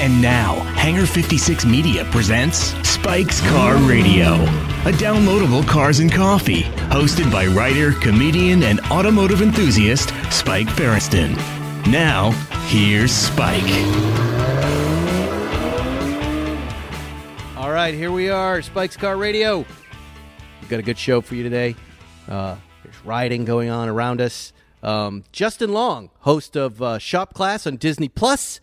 And now, Hangar 56 Media presents Spike's Car Radio, a downloadable cars and coffee, hosted by writer, comedian, and automotive enthusiast Spike Feresten. Now, here's Spike. All right, here we are, Spike's Car Radio. We've got a good show for you today. Uh, there's riding going on around us. Um, Justin Long, host of uh, Shop Class on Disney Plus,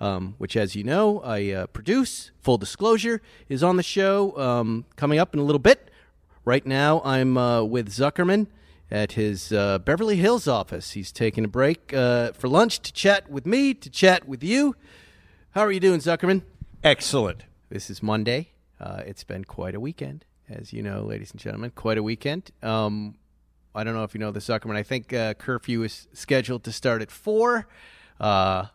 um, which, as you know, I uh, produce. Full disclosure is on the show um, coming up in a little bit. Right now, I'm uh, with Zuckerman at his uh, Beverly Hills office. He's taking a break uh, for lunch to chat with me, to chat with you. How are you doing, Zuckerman? Excellent. This is Monday. Uh, it's been quite a weekend, as you know, ladies and gentlemen. Quite a weekend. Um, I don't know if you know the Zuckerman. I think uh, curfew is scheduled to start at four. Uh,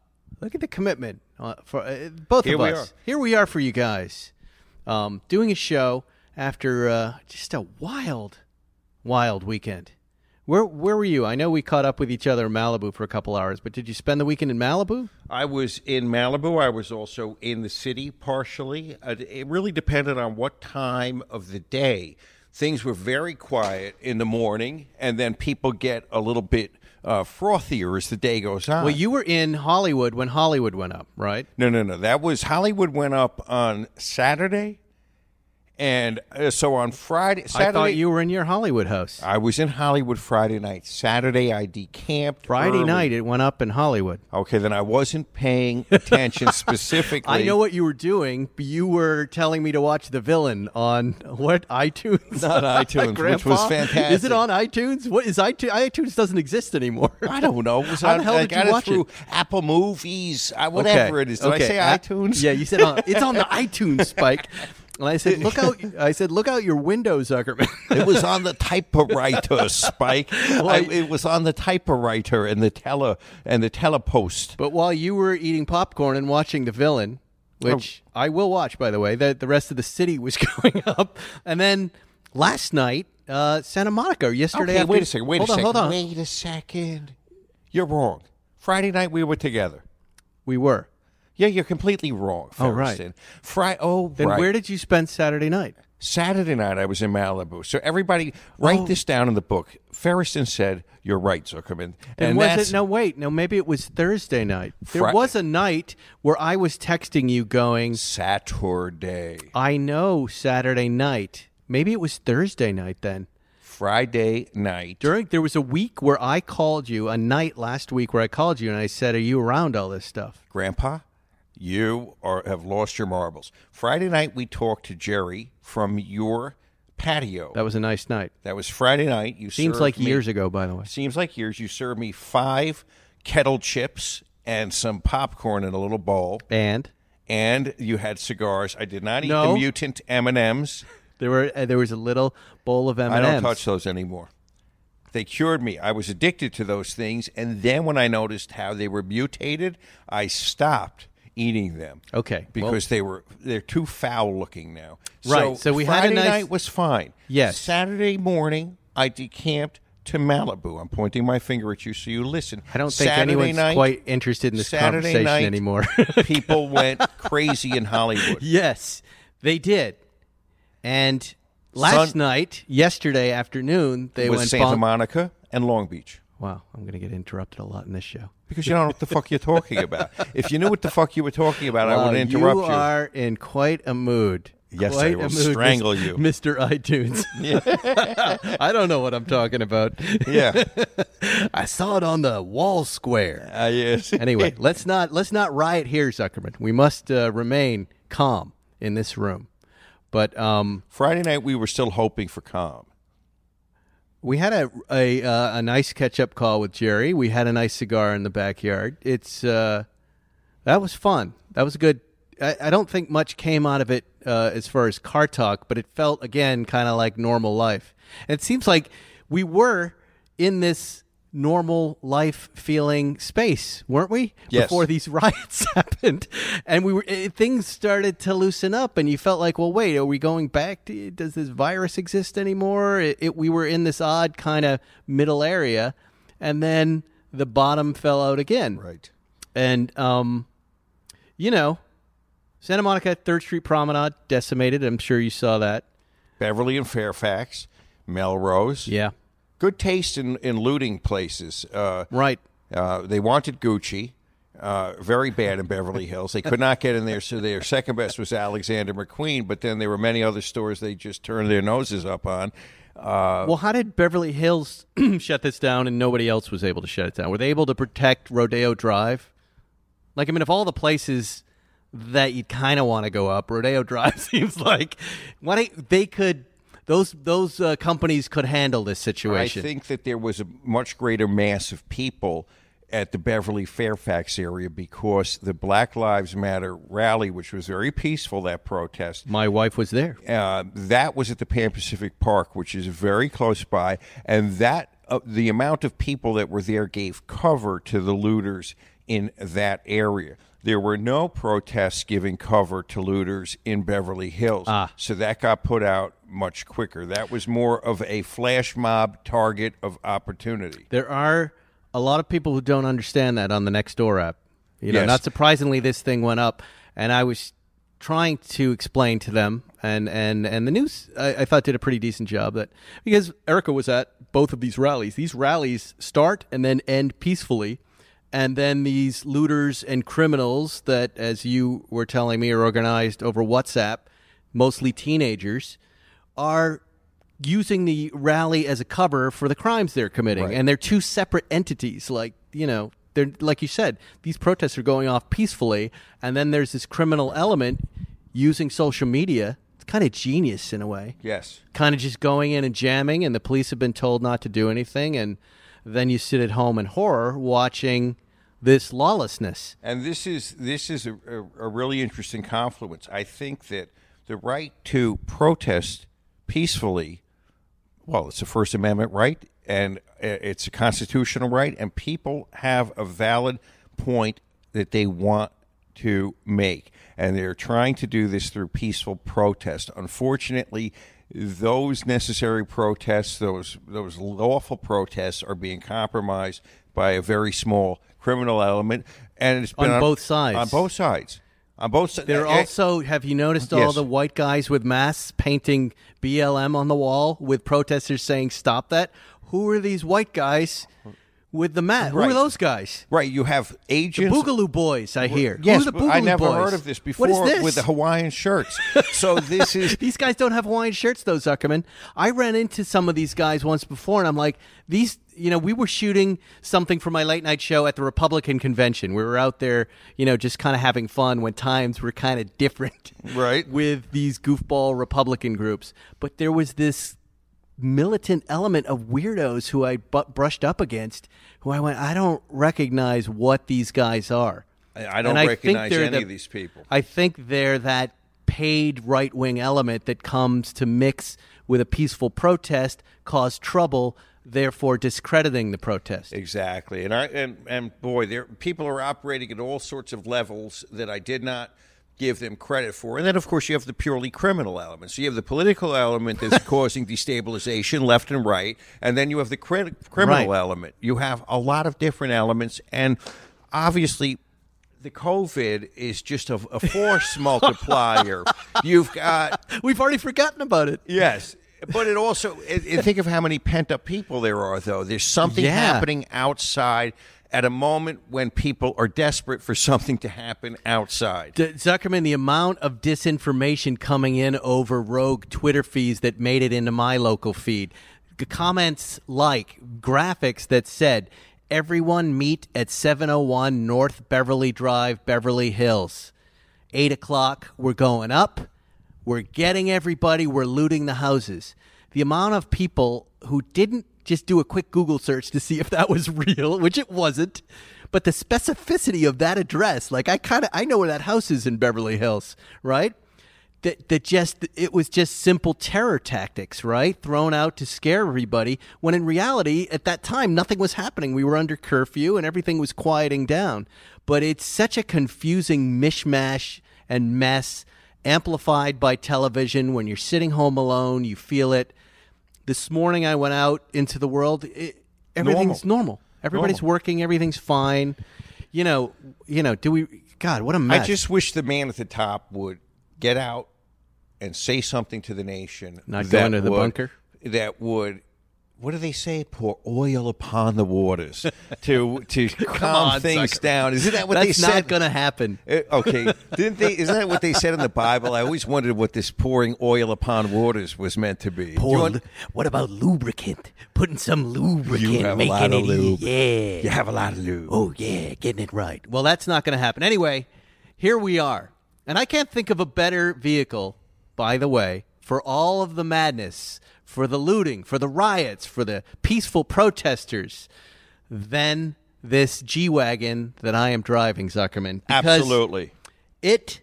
look at the commitment uh, for uh, both Here of us. are. Here we are for you guys, um, doing a show after uh, just a wild, wild weekend. Where where were you? I know we caught up with each other in Malibu for a couple hours, but did you spend the weekend in Malibu? I was in Malibu. I was also in the city partially. Uh, It really depended on what time of the day. Things were very quiet in the morning, and then people get a little bit uh, frothier as the day goes on. Well, you were in Hollywood when Hollywood went up, right? no, no, no. That was Hollywood went up on Saturday, and uh, so on Friday. Saturday, I thought you were in your Hollywood house. I was in Hollywood Friday night. Saturday, I decamped. Friday early. night it went up in Hollywood. Okay, then I wasn't paying attention specifically. I know what you were doing. but You were telling me to watch The Villain on what iTunes? On iTunes, which was fantastic. Is it on iTunes? What is iTunes? iTunes doesn't exist anymore. I don't know. It was How on, the hell I did you it watch through it? Apple Movies, uh, whatever Okay, it is. Did okay. I say iTunes? Yeah, you said on, it's on the iTunes spike. And I said, look out! I said, look out your window, Zuckerman. it was on the typewriter, Spike. I, it was on the typewriter and the tele and the telepost. But while you were eating popcorn and watching The Villain, which Oh. I will watch, by the way, that the rest of the city was going up. And then last night, uh, Santa Monica, yesterday Okay, after- wait a second. Wait hold a on, second. Hold on. Wait a second. You're wrong. Friday night we were together. We were. Yeah, you're completely wrong. Oh, right. Feresten. Fri- oh, Then right. where did you spend Saturday night? Saturday night I was in Malibu. So everybody, write Oh. this down in the book. Feresten said, "You're right, Zuckerman." And, and was it? No, wait. No, maybe it was Thursday night. There was a night where I was texting you going, Saturday. I know Saturday night. Maybe it was Thursday night then. Friday night. During there was a week where I called you, a night last week where I called you and I said, "Are you around all this stuff?" Grandpa, you are have lost your marbles. Friday night we talked to Jerry from your patio. That was a nice night. That was Friday night. You Seems served like me- years ago, by the way. Seems like years. You served me five kettle chips and some popcorn in a little bowl, And and you had cigars. I did not eat No. the mutant M and M's. there were uh, there was a little bowl of M I and M's. I don't M's. touch those anymore. They cured me. I was addicted to those things, and then when I noticed how they were mutated, I stopped eating them. Okay, well- because they were they're too foul looking now. Right, so we had a Friday nice- night was fine. Yes. Saturday morning I decamped to Malibu. I'm pointing my finger at you so you listen. I don't think Saturday anyone's night, quite interested in this Saturday conversation night, anymore. people went crazy in Hollywood. yes, they did. And last Sun- night, yesterday afternoon, they went Santa bonk- Monica and Long Beach. Wow, I'm going to get interrupted a lot in this show. Because you don't know what the fuck you're talking about. If you knew what the fuck you were talking about, I would interrupt you. You are in quite a mood. Yes, quite I will mood, strangle you. Mr. iTunes. I don't know what I'm talking about. Yeah. I saw it on the wall square. Uh, yes. Anyway, let's not let's not riot here, Zuckerman. We must uh, remain calm in this room. But um, Friday night we were still hoping for calm. We had a a, uh, a nice catch up call with Jerry. We had a nice cigar in the backyard. It's uh, that was fun. That was a good. I, I don't think much came out of it uh, as far as car talk, but it felt again kind of like normal life. And it seems like we were in this normal life feeling space, weren't we? Yes. Before these riots happened, and we were eh, things started to loosen up, and you felt like, well, wait, are we going back? To, does this virus exist anymore? It, it, we were in this odd kind of middle area, and then the bottom fell out again. Right. And um, you know, Santa Monica, Third Street Promenade, decimated. I'm sure you saw that. Beverly and Fairfax, Melrose. Yeah. Good taste in, in looting places. Uh, Right. uh, they wanted Gucci. Uh, very bad in Beverly Hills. They could not get in there, so their second best was Alexander McQueen. But then there were many other stores they just turned their noses up on. Uh, Well, how did Beverly Hills shut this down and nobody else was able to shut it down? Were they able to protect Rodeo Drive? Like, I mean, of all the places that you'd kind of want to go up, Rodeo Drive seems like what they could. Those those uh, companies could handle this situation. I think that there was a much greater mass of people at the Beverly Fairfax area because the Black Lives Matter rally, which was very peaceful, that protest, My wife was there. uh, that was at the Pan Pacific Park, which is very close by, and that uh, the amount of people that were there gave cover to the looters in that area. There were no protests giving cover to looters in Beverly Hills, ah. so that got put out much quicker. That was more of a flash mob target of opportunity. There are a lot of people who don't understand that on the Nextdoor app. You know, Yes. not surprisingly, this thing went up, and I was trying to explain to them, and and and the news I, I thought did a pretty decent job that because Erica was at both of these rallies. These rallies start and then end peacefully. And then these looters and criminals that, as you were telling me, are organized over WhatsApp, mostly teenagers, are using the rally as a cover for the crimes they're committing. And they're two separate entities. Like you know they're like you said these protests are going off peacefully. And then there's this criminal element using social media. It's kind of genius in a way. Yes. kind of just going in and jamming and the police have been told not to do anything. And then you sit at home in horror watching this lawlessness And this is this is a, a, a really interesting confluence. I think that the right to protest peacefully, well, it's a First Amendment right, and uh, it's a constitutional right, and people have a valid point that they want to make, and they're trying to do this through peaceful protest. Unfortunately, those necessary protests, those those lawful protests, are being compromised by a very small criminal element, and it's been On both sides. On both sides. On both sides. There are also, have you noticed all the white guys with masks painting BLM on the wall with protesters saying "Stop that"? Who are these white guys with the mask? Who are those guys? right. You have agents. Boogaloo boys, I hear. Yes, Who's the but Boogaloo I never boys? heard of this before What is this? with the Hawaiian shirts. so this is These guys don't have Hawaiian shirts, though, Zuckerman. I ran into some of these guys once before, and I'm like, these, you know, we were shooting something for my late night show at the Republican convention. We were out there, you know, just kind of having fun when times were kind of different. Right. With these goofball Republican groups. But there was this militant element of weirdos who I brushed up against, who I went, I don't recognize what these guys are. I don't I recognize any the- of these people. I think they're that paid right wing element that comes to mix with a peaceful protest, cause trouble, therefore discrediting the protest. Exactly, and I and and boy, there people are operating at all sorts of levels that I did not give them credit for. And then, of course, you have the purely criminal element. So you have the political element that's causing destabilization left and right, and then you have the cri- criminal Right. element. You have a lot of different elements, and obviously. The COVID is just a, a force multiplier. You've got We've already forgotten about it. Yes. But it also, think of how many pent up people there are, though. There's something Yeah. happening outside at a moment when people are desperate for something to happen outside. D- Zuckerman, the amount of disinformation coming in over rogue Twitter feeds that made it into my local feed. G- Comments like graphics that said, everyone meet at 701 North Beverly Drive, Beverly Hills. 8 o'clock, we're going up. We're getting everybody. We're looting the houses. The amount of people who didn't just do a quick Google search to see if that was real, which it wasn't, but the specificity of that address, like I kind of I know where that house is in Beverly Hills, right? That that just it was just simple terror tactics, right? Thrown out to scare everybody. When in reality, at that time, nothing was happening. We were under curfew and everything was quieting down. But it's such a confusing mishmash and mess amplified by television when you're sitting home alone you feel it this morning i went out into the world it, everything's normal, everybody's Normal. working everything's fine you know you know do we God, what a mess! I just wish the man at the top would get out and say something to the nation. Not that go into the would- bunker? That would. What do they say? Pour oil upon the waters to to calm on, things sucker. down. Isn't that what That's they not said? going to happen. Uh, okay, didn't they? Isn't that what they said in the Bible? I always wondered what this pouring oil upon waters was meant to be. You want- what about lubricant? Putting some lubricant, You have a lot of it lube. yeah. you have a lot of lube. Oh yeah, getting it right. Well, that's not going to happen. Anyway, here we are. And I can't think of a better vehicle, by the way, for all of the madness, for the looting, for the riots, for the peaceful protesters than this G-Wagon that I am driving, Zuckerman. Absolutely. It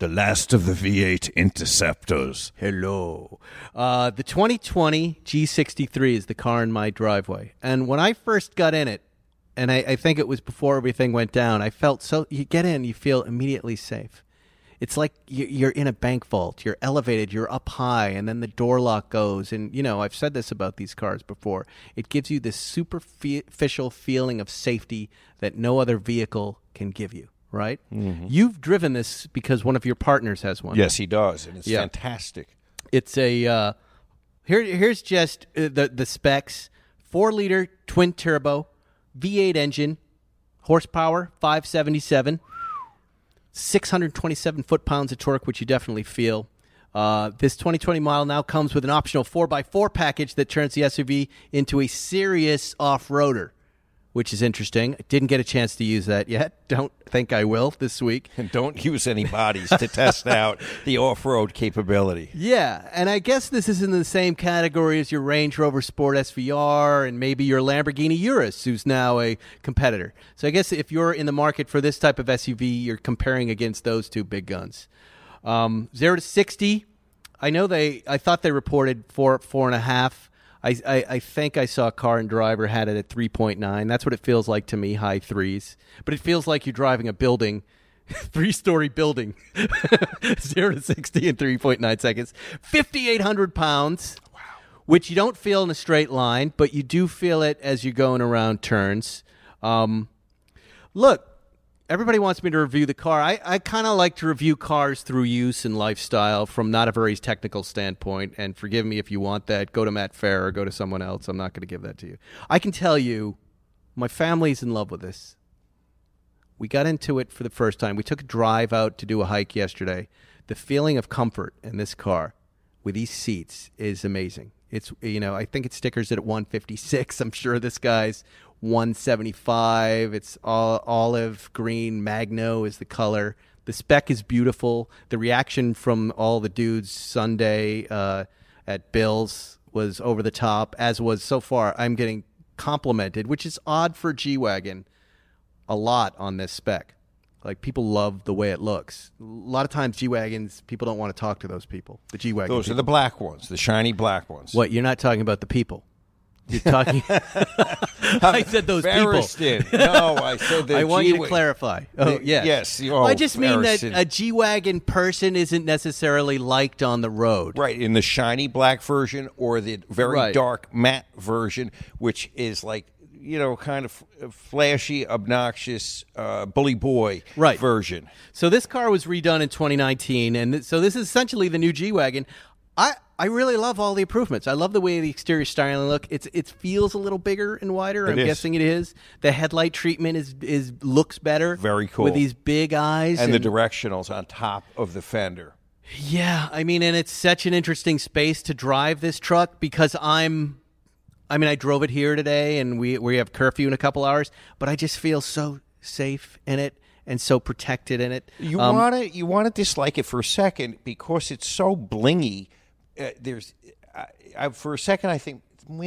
The last of the V8 interceptors. Hello. Uh, the 2020 G63 is the car in my driveway. And when I first got in it, and I, I think it was before everything went down, I felt so. You get in, you feel immediately safe. It's like you- you're in a bank vault. You're elevated, you're up high, and then the door lock goes. And, you know, I've said this about these cars before. It gives you this superficial feeling of safety that no other vehicle can give you, right? You've driven this because one of your partners has one. Yes, he does, and it's Yeah. fantastic. It's a uh, here. Here's just uh, the the specs: four liter twin turbo, V8 engine, horsepower five seventy seven, six hundred twenty seven foot pounds of torque, which you definitely feel. Uh, this 2020 model now comes with an optional 4x4 package that turns the SUV into a serious off roader, which is interesting. I didn't get a chance to use that yet. Don't think I will this week. And don't use any bodies to test out the off-road capability. Yeah, and I guess this is in the same category as your Range Rover Sport SVR and maybe your Lamborghini Urus, who's now a competitor. So I guess if you're in the market for this type of SUV, you're comparing against those two big guns. Um, zero to sixty, I know they. I thought they reported four four and a half. I, I, I think I saw Car and Driver had it at 3.9. That's what it feels like to me, high threes. But it feels like you're driving a building, three story building, zero to 60 in 3.9 seconds. 5,800 pounds, wow. which you don't feel in a straight line, but you do feel it as you're going around turns. Um, look, everybody wants me to review the car. I, I kind of like to review cars through use and lifestyle from not a very technical standpoint. And forgive me if you want that. Go to Matt Farah or go to someone else. I'm not going to give that to you. I can tell you, my family's in love with this. We got into it for the first time. We took a drive out to do a hike yesterday. The feeling of comfort in this car with these seats is amazing. It's you know I think it stickers it at 156. I'm sure this guy's 175. It's all olive green. Magno is the color. The spec is beautiful. The reaction from all the dudes Sunday uh, at Bill's was over the top. As was so far. I'm getting complimented, which is odd for G wagon a lot on this spec. Like people love the way it looks. A lot of times G wagons, people don't want to talk to those people. The G wagon. Those are the black ones, the shiny black ones. What you're not talking about the people. You're talking. I said those people. Barristan. No, I said the I want you to clarify. Oh, The- yes. yes, you- I just mean that Barristan. a G wagon person isn't necessarily liked on the road. Right, in the shiny black version or the very Right. dark matte version, which is like, you know, kind of flashy, obnoxious, uh, bully boy Right. version. So this car was redone in 2019, and th- so this is essentially the new G wagon. I I really love all the improvements. I love the way the exterior styling look. It's it feels a little bigger and wider. I'm is. guessing it is. The headlight treatment is is looks better. Very cool. with these big eyes And the directionals on top of the fender. Yeah, I mean, and it's such an interesting space to drive this truck because I'm. I mean, I drove it here today, and we we have curfew in a couple hours, but I just feel so safe in it and so protected in it. You Um, want to you want to dislike it for a second because it's so blingy. Uh, there's I, I, for a second I think,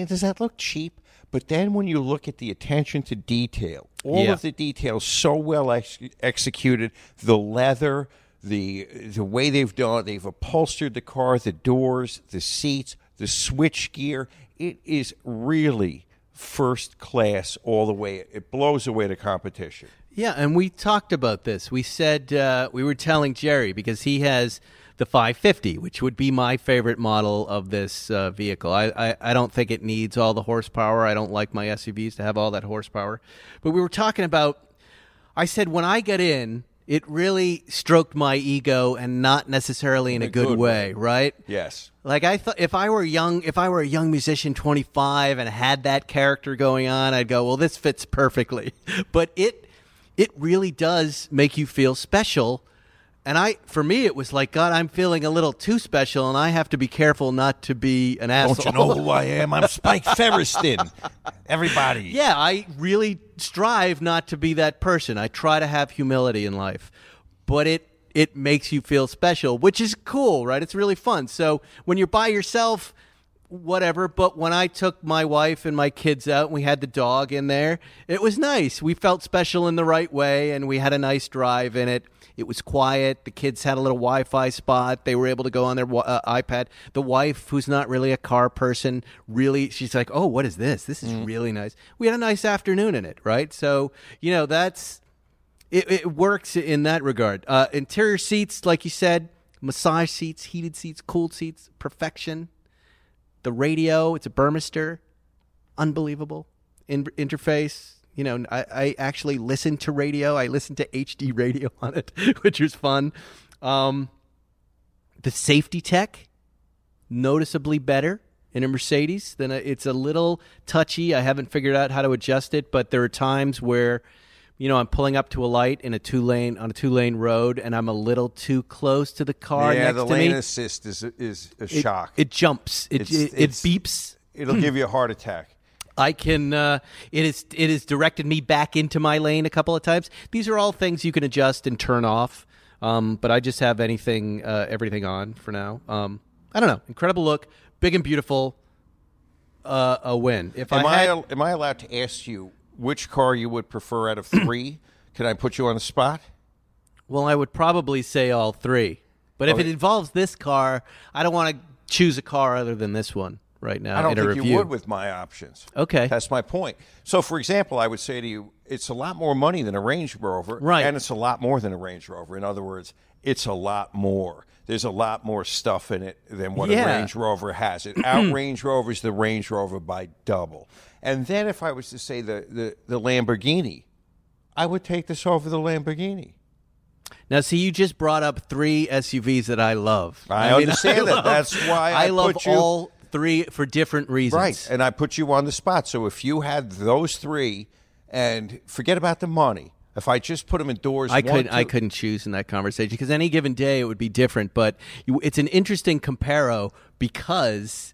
does that look cheap? But then when you look at the attention to detail, all Yeah. of the details so well ex- executed, the leather, the the way they've done, it, they've upholstered the car, the doors, the seats, the switch gear. It is really first class all the way. It blows away the competition. Yeah, and we talked about this. We said uh, we were telling Jerry because he has the 550, which would be my favorite model of this uh, vehicle. I, I, I don't think it needs all the horsepower. I don't like my SUVs to have all that horsepower. But we were talking about. I said when I get in it really stroked my ego and not necessarily in a, good, good way, right? Yes. Like I thought, if I were young, if I were a young musician, twenty five, and had that character going on, I'd go, "Well, this fits perfectly." But it, it really does make you feel special. And I, for me, it was like, God, I'm feeling a little too special, and I have to be careful not to be an asshole. Don't you know who I am? I'm Spike Feresten. Everybody. yeah, I really strive not to be that person. I try to have humility in life, but it it makes you feel special, which is cool, right? It's really fun. So when you're by yourself, whatever. But when I took my wife and my kids out, and we had the dog in there. It was nice. We felt special in the right way, and we had a nice drive in it. It was quiet. The kids had a little Wi-Fi spot. They were able to go on their uh, iPad. The wife, who's not really a car person, really, she's like, "Oh, what is this? This is really nice." We had a nice afternoon in it, right? So you know that's it, it works in that regard. Uh, interior seats, like you said, massage seats, heated seats, cooled seats, perfection. The radio, it's a Burmester, unbelievable in- interface. You know, I, I actually listened to radio. I listened to HD radio on it, which was fun. Um, the safety tech, noticeably better in a Mercedes than a, it's a little touchy. I haven't figured out how to adjust it, but there are times where you know, I'm pulling up to a light in a two lane on a two lane road, and I'm a little too close to the car yeah, next the to lane me. assist is is a it, shock. It jumps. It It's- it, it beeps. It'll give you a heart attack. I can. Uh, it is. It has directed me back into my lane a couple of times. These are all things you can adjust and turn off. Um, but I just have anything, uh, everything on for now. Um, I don't know. Incredible look, big and beautiful. Uh, a win. If Am I I, had, am I allowed to ask you which car you would prefer out of three? Can I put you on the spot? Well, I would probably say all three. But if Okay. it involves this car, I don't want to choose a car other than this one right now I don't think review. you would with my options. Okay. That's my point. So, for example, I would say to you, it's a lot more money than a Range Rover, Right. And it's a lot more than a Range Rover. In other words, it's a lot more. There's a lot more stuff in it than what Yeah. a Range Rover has. It out Range Rovers the Range Rover by double. And then, if I was to say the, the, the Lamborghini, I would take this over the Lamborghini. Now, see, you just brought up three SUVs that I love. I understand that. That's why I love put you- all three for different reasons. Right. And I put you on the spot. So if you had those three, and forget about the money, if I just put them indoors, I one, couldn't. I couldn't choose in that conversation because any given day it would be different. But you, it's an interesting comparo because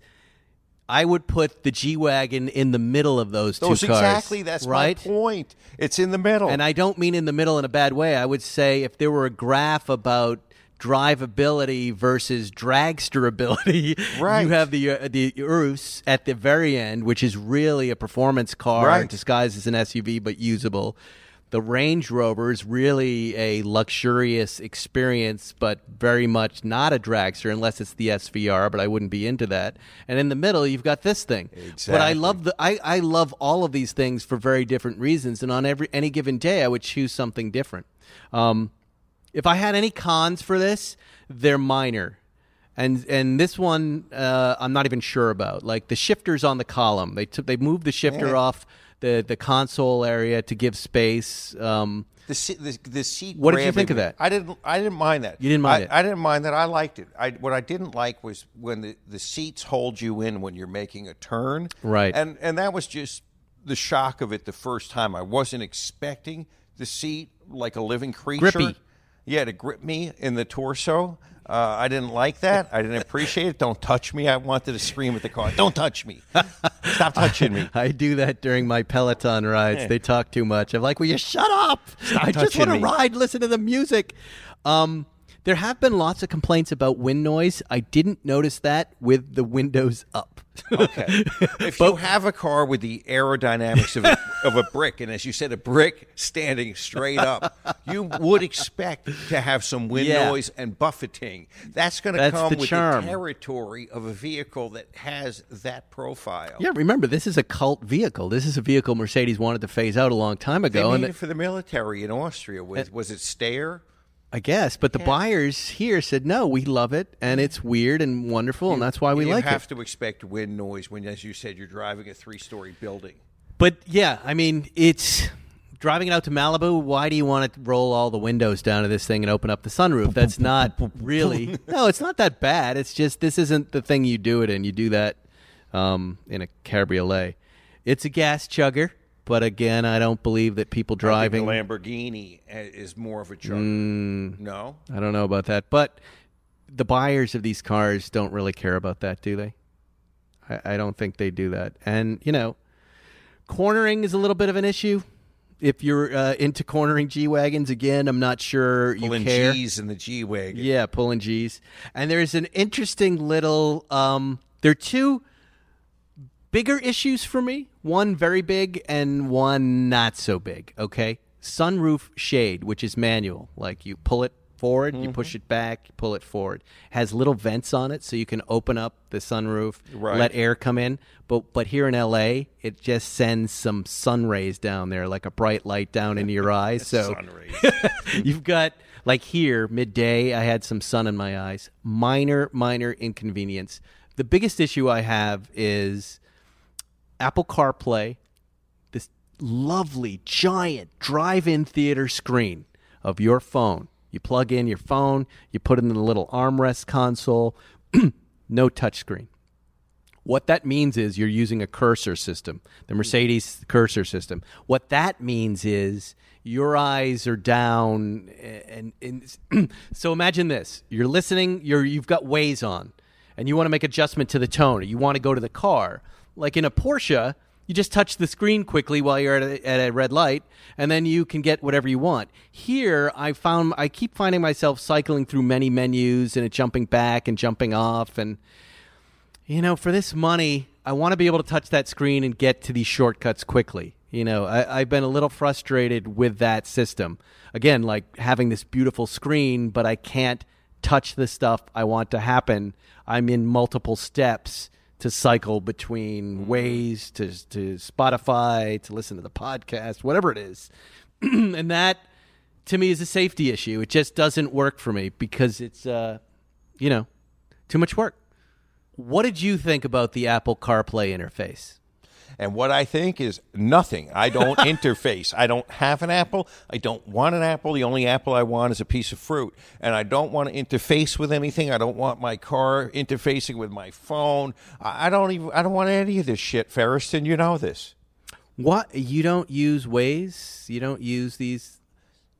I would put the G wagon in the middle of those two Those cars. exactly. That's right. my point. It's in the middle. And I don't mean in the middle in a bad way. I would say if there were a graph about drivability versus dragster ability, Right. you have the uh, the Urus at the very end, which is really a performance car Right. disguised as an SUV but usable. The Range Rover is really a luxurious experience, but very much not a dragster unless it's the SVR. But I wouldn't be into that. And in the middle, you've got this thing. But I love the I, I love all of these things for very different reasons, and on every any given day, I would choose something different. Um, if I had any cons for this, they're minor, and and this one uh, I'm not even sure about. Like the shifters on the column, they took they moved the shifter Yeah. off the the console area to give space. Um, the seat, the, the seat. What did you think of that? I didn't. I didn't mind that. You didn't mind I, it? I didn't mind that. I liked it. I, what I didn't like was when the, the seats hold you in when you're making a turn. Right. And and that was just the shock of it the first time. I wasn't expecting the seat like a living creature. Grippy. Yeah, to grip me in the torso. Uh, I didn't like that. I didn't appreciate it. Don't touch me. I wanted to scream at the car. Don't touch me. Stop touching me. I do that during my Peloton rides. They talk too much. I'm like, will you shut up? I just want to ride, listen to the music. Um, there have been lots of complaints about wind noise. I didn't notice that with the windows up. Okay. If you have a car with the aerodynamics of a, of a brick, and as you said, a brick standing straight up, you would expect to have some wind Yeah. noise and buffeting. That's going to come the with charm. the territory of a vehicle that has that profile. yeah, remember, this is a cult vehicle. This is a vehicle Mercedes wanted to phase out a long time ago. They made and it for the military in Austria. Was, was it Steyr? I guess, but the buyers here said, no, we love it, and it's weird and wonderful, and that's why we you like it. You have to expect wind noise when, as you said, you're driving a three-story building. But yeah, I mean, it's driving it out to Malibu, why do you want to roll all the windows down to this thing and open up the sunroof? That's not really. No, it's not that bad. It's just this isn't the thing you do it in. You do that um, in a cabriolet. It's a gas chugger, but again, I don't believe that people I think driving. Lamborghini uh, is more of a chug. Mm. No, I don't know about that, but the buyers of these cars don't really care about that, do they? I, I don't think they do that. And you know, cornering is a little bit of an issue. If you're uh, into cornering G wagons, again, I'm not sure you care. pulling care. G's in the G wagon. Yeah, pulling G's. And there's an interesting little. Um, there are two bigger issues for me. One very big and one not so big. Okay, sunroof shade, which is manual. Like you pull it forward, you push mm-hmm. it back, you pull it forward. Has little vents on it, so you can open up the sunroof, Right. let air come in. But but here in L.A., it just sends some sun rays down there, like a bright light down into your eyes. So You've got like here midday. I had some sun in my eyes. Minor, minor inconvenience. The biggest issue I have is Apple CarPlay. This lovely giant drive-in theater screen of your phone. You plug in your phone. You put it in the little armrest console. no touchscreen. What that means is you're using a cursor system, the Mercedes cursor system. What that means is your eyes are down, and, and so imagine this: you're listening, you're you've got Waze on, and you want to make adjustment to the tone, or you want to go to the car. Like in a Porsche, you just touch the screen quickly while you're at a, at a red light, and then you can get whatever you want. Here, I found I keep finding myself cycling through many menus and jumping back and jumping off and you know, for this money, I want to be able to touch that screen and get to these shortcuts quickly. You know, I, I've been a little frustrated with that system. Again, like having this beautiful screen, but I can't touch the stuff I want to happen. I'm in multiple steps to cycle between Waze to to Spotify to listen to the podcast, whatever it is, and that to me is a safety issue. It just doesn't work for me because it's uh, you know, too much work. What did you think about the Apple CarPlay interface? And what I think is nothing. I don't interface. I don't have an apple. I don't want an apple. The only apple I want is a piece of fruit. And I don't want to interface with anything. I don't want my car interfacing with my phone. I don't even I don't want any of this shit, Feresten. You know this. What you don't use Waze? You don't use these?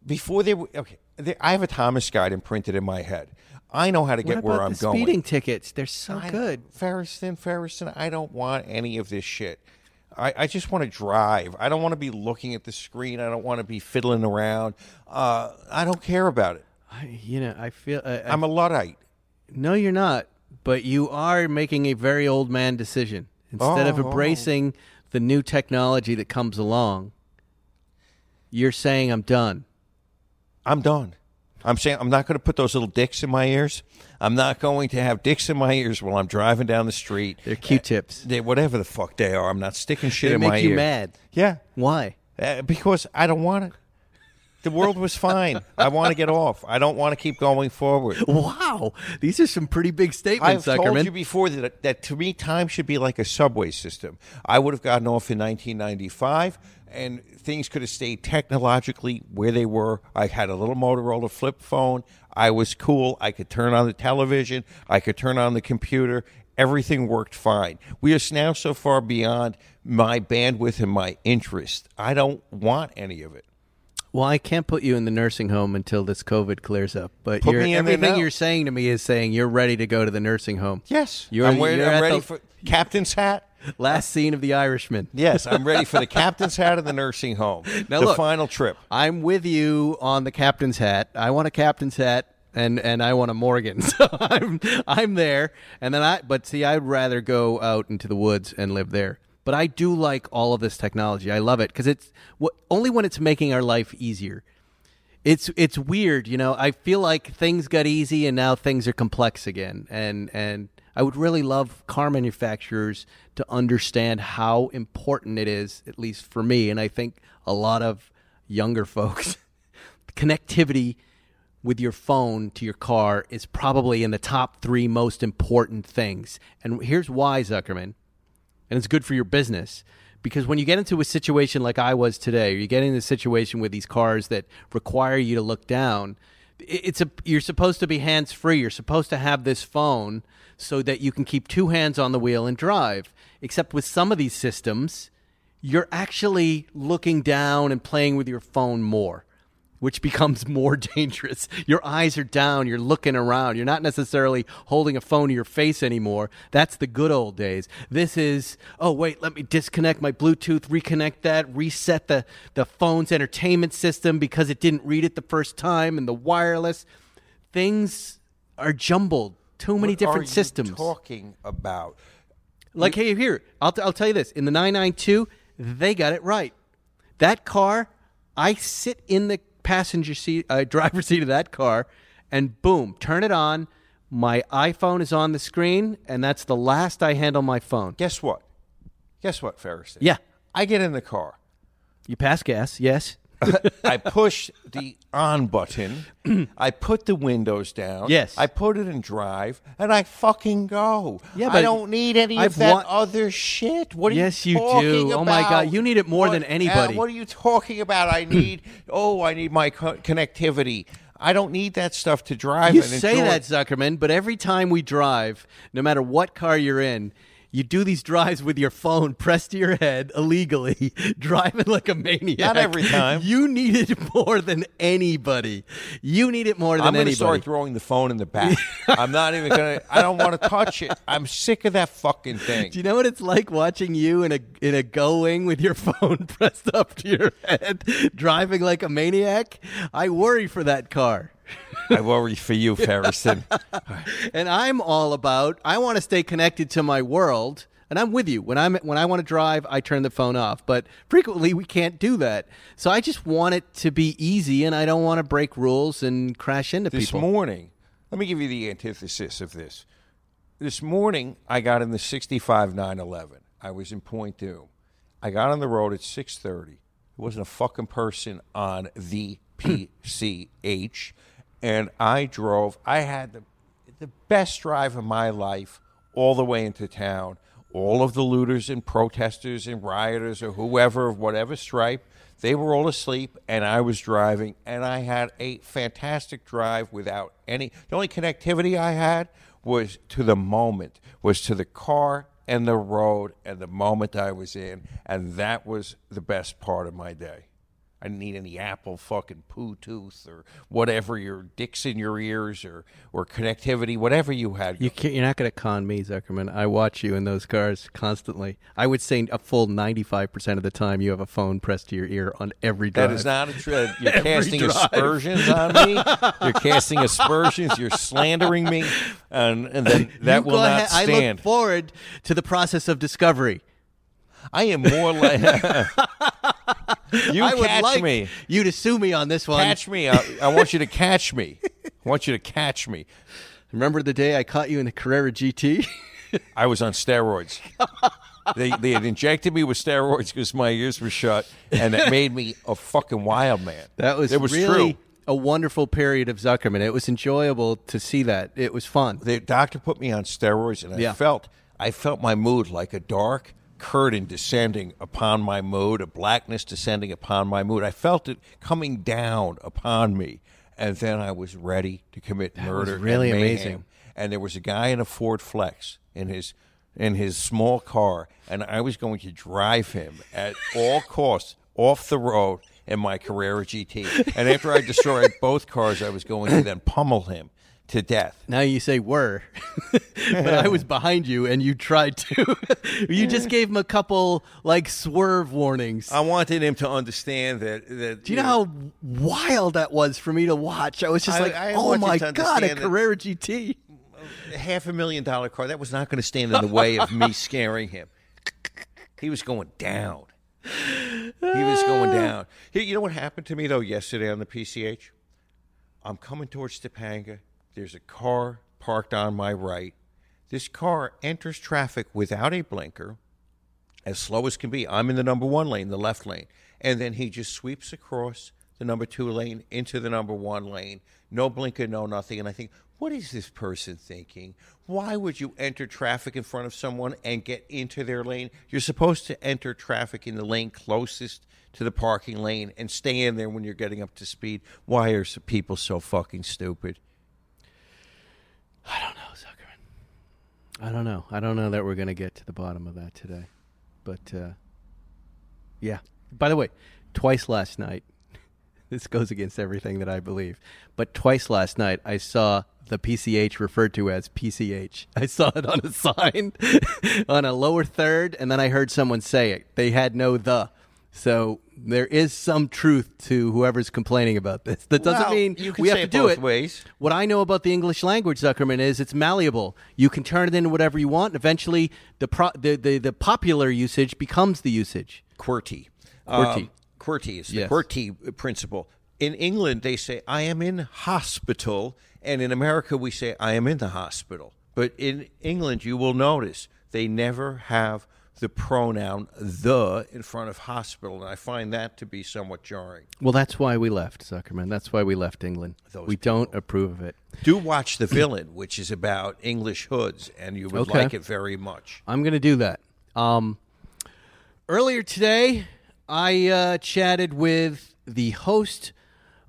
Before they were okay, they, I have a Thomas guide imprinted in my head. I know how to get where I'm going. speeding tickets? They're so I- good. Feresten, Feresten, I don't want any of this shit. I, I just want to drive. I don't want to be looking at the screen. I don't want to be fiddling around. Uh, I don't care about it. I, you know, I feel. I, I, I'm a Luddite. no, you're not. But you are making a very old man decision. Instead of Oh, oh. embracing the new technology that comes along, you're saying I'm done. I'm done. I'm saying I'm not going to put those little dicks in my ears. I'm not going to have dicks in my ears while I'm driving down the street. They're Q-tips. They, whatever the fuck they are. I'm not sticking shit They in my ear. They make you mad. Yeah, Why? uh, because I don't want it. The world was fine. I want to get off. I don't want to keep going forward. Wow, these are some pretty big statements. I've statements, told Zuckerman. you before that, that to me, time should be like a subway system. I would have gotten off in 1995, and things could have stayed technologically where they were. I had a little Motorola flip phone. I was cool. I could turn on the television. I could turn on the computer. Everything worked fine. We are now so far beyond my bandwidth and my interest. I don't want any of it. Well, I can't put you in the nursing home until this COVID clears up. But Put you're, me in everything you're saying to me is saying you're ready to go to the nursing home. Yes, You're- I'm, ready- you're I'm ready the- for captain's hat. Last scene of The Irishman. Yes, I'm ready for the captain's hat of the nursing home. Now the look. final trip. I'm with you on the captain's hat. I want a captain's hat and and I want a Morgan. So I'm I'm there. And then I but see I'd rather go out into the woods and live there. But I do like all of this technology. I love it cuz it's what only when it's making our life easier. It's it's weird, you know. I feel like things got easy and now things are complex again. And and I would really love car manufacturers to understand how important it is, at least for me, and I think a lot of younger folks. Connectivity with your phone to your car is probably in the top three most important things. And here's why, Zuckerman, and it's good for your business Because when you get into a situation like I was today, or you get into a situation with these cars that require you to look down, it's a you're supposed to be hands free. You're supposed to have this phone so that you can keep two hands on the wheel and drive. Except with some of these systems, you're actually looking down and playing with your phone more, which becomes more dangerous. Your eyes are down, you're looking around. You're not necessarily holding a phone to your face anymore. That's the good old days. This is, oh, wait, let me disconnect my Bluetooth, reconnect that, reset the, the phone's entertainment system because it didn't read it the first time, and the wireless. Things are jumbled. Too many What different are you systems. talking about? Like, hey, here, I'll, I'll tell you this. In the 992, they got it right. That car, I sit in the passenger seat, uh, driver's seat of that car, and boom, turn it on. My iPhone is on the screen, and that's the last I handle my phone. Guess what? Guess what, Ferris? Yeah. I get in the car. You pass gas, yes. I push the on button. I put the windows down. Yes. I put it in drive, and I fucking go. Yeah, but I don't need any I've of that wa- other shit. What are Yes, you you talking do. Oh, my God, about? you need it more What- than anybody. what are you talking about? I need. oh, I need my co- connectivity. I don't need that stuff to drive. You and say enjoy. that, Zuckerman, but every time we drive, no matter what car you're in, you do these drives with your phone pressed to your head illegally, driving like a maniac. Not every time. You need it more than anybody. You need it more than anybody. I'm anybody. start throwing the phone in the back. I'm not even going to. I don't want to touch it. I'm sick of that fucking thing. do you know what it's like watching you in a in a going with your phone pressed up to your head, driving like a maniac? I worry for that car. I worry for you, Feresten. and I'm all about I want to stay connected to my world and I'm with you when I'm when I want to drive I turn the phone off but frequently we can't do that so I just want it to be easy and I don't want to break rules and crash into this people This morning, let me give you the antithesis of this. This morning, I got in the 65 911. I was in Point Dume. I got on the road at 6:30. There wasn't a fucking person on the PCH, and I drove. I had the the best drive of my life all the way into town. All of the looters and protesters and rioters or whoever of whatever stripe, they were all asleep and I was driving and I had a fantastic drive without any the only connectivity I had was to the moment, was to the car and the road and the moment I was in, and that was the best part of my day. I didn't need any Apple fucking poo tooth or whatever your dicks in your ears or or connectivity, whatever you had. you can't, you're not going to con me Zuckerman I watch you in those cars constantly I would say a full 95% of the time you have a phone pressed to your ear on every drive that is not a true. You're casting aspersions on me. You're casting aspersions. You're slandering me, and, and then that You will not ahead. I stand. look forward to the process of discovery I am more like you I would catch like me. you to sue me on this one Catch me. I, I want you to catch me. I want you to catch me. Remember the day I caught you in the Carrera GT? I was on steroids. they they had injected me with steroids because my ears were shut, and it made me a fucking wild man. That was, it was really true. a wonderful period of Zuckerman. It was enjoyable to see that. It was fun. The doctor put me on steroids, and I Yeah. felt I felt my mood like a dark curtain descending upon my mood, a blackness descending upon my mood. I felt it coming down upon me, and then I was ready to commit was murder. and really mayhem. amazing. And there was a guy in a Ford Flex in his in his small car, and I was going to drive him at all costs off the road in my Carrera GT. And after I destroyed both cars, I was going to then pummel him to death. Now you say were, but I was behind you and you tried to. you just gave him a couple like swerve warnings. I wanted him to understand that. that Do you know how wild that was for me to watch? I was just I- like, I "Oh my god, a Carrera GT!" a half a million dollar car that was not going to stand in the way of me scaring him. He was going down. He was going down. You know what happened to me though yesterday on the PCH? I'm coming towards Topanga. There's a car parked on my right. This car enters traffic without a blinker, as slow as can be. I'm in the number one lane, the left lane. And then he just sweeps across the number two lane into the number one lane. No blinker, no nothing. And I think, what is this person thinking? Why would you enter traffic in front of someone and get into their lane? You're supposed to enter traffic in the lane closest to the parking lane and stay in there when you're getting up to speed. Why are people so fucking stupid? I don't know, Zuckerman. I don't know. I don't know that we're going to get to the bottom of that today. But, uh, yeah. By the way, twice last night, this goes against everything that I believe, but twice last night I saw the PCH referred to as PCH. I saw it on a sign on a lower third, and then I heard someone say it. They had no the. So there is some truth to whoever's complaining about this. That doesn't Well, mean you can we have to it do it. ways. What I know about the English language, Zuckerman, is it's malleable. You can turn it into whatever you want. And eventually, the, pro- the, the the popular usage becomes the usage. QWERTY. QWERTY. Um, QWERTY is the Yes. QWERTY principle. In England, they say, I am in hospital. And in America, we say, I am in the hospital. But in England, you will notice they never have the pronoun the in front of hospital. And I find that to be somewhat jarring. Well, that's why we left, Zuckerman. That's why we left England. Those we don't approve of it. Do watch The Villain, which is about English hoods, and you would Okay. like it very much. I'm going to do that. Um, earlier today, I uh, chatted with the host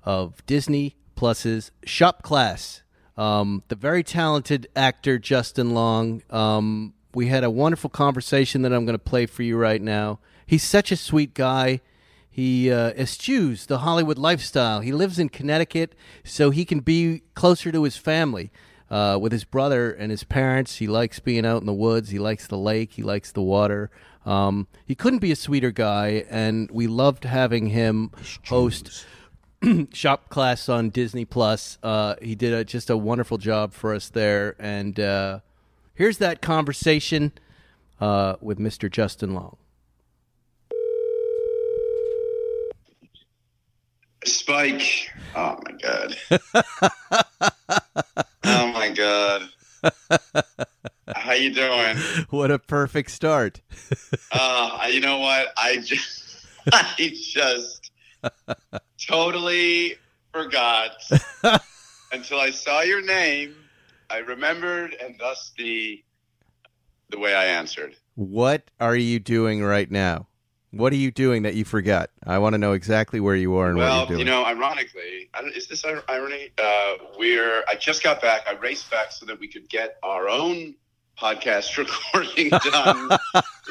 of Disney Plus's Shop Class, um, the very talented actor Justin Long. Um, we had a wonderful conversation that I'm going to play for you right now. He's such a sweet guy. He uh, eschews the Hollywood lifestyle. He lives in Connecticut so he can be closer to his family uh, with his brother and his parents. He likes being out in the woods. He likes the lake. He likes the water. Um, he couldn't be a sweeter guy, and we loved having him host shop class on Disney Plus. Uh, he did a, just a wonderful job for us there. And uh, here's that conversation uh, with Mr. Justin Long. Spike. Oh my god. oh my god. How you doing? What a perfect start. Uh, you know what? I just, I just totally forgot until I saw your name. I remembered, and thus the the way I answered. What are you doing right now? What are you doing that you forgot? I want to know exactly where you are and what you're doing. Well, you know, ironically, is this irony? Uh, we're I just got back. I raced back so that we could get our own podcast recording done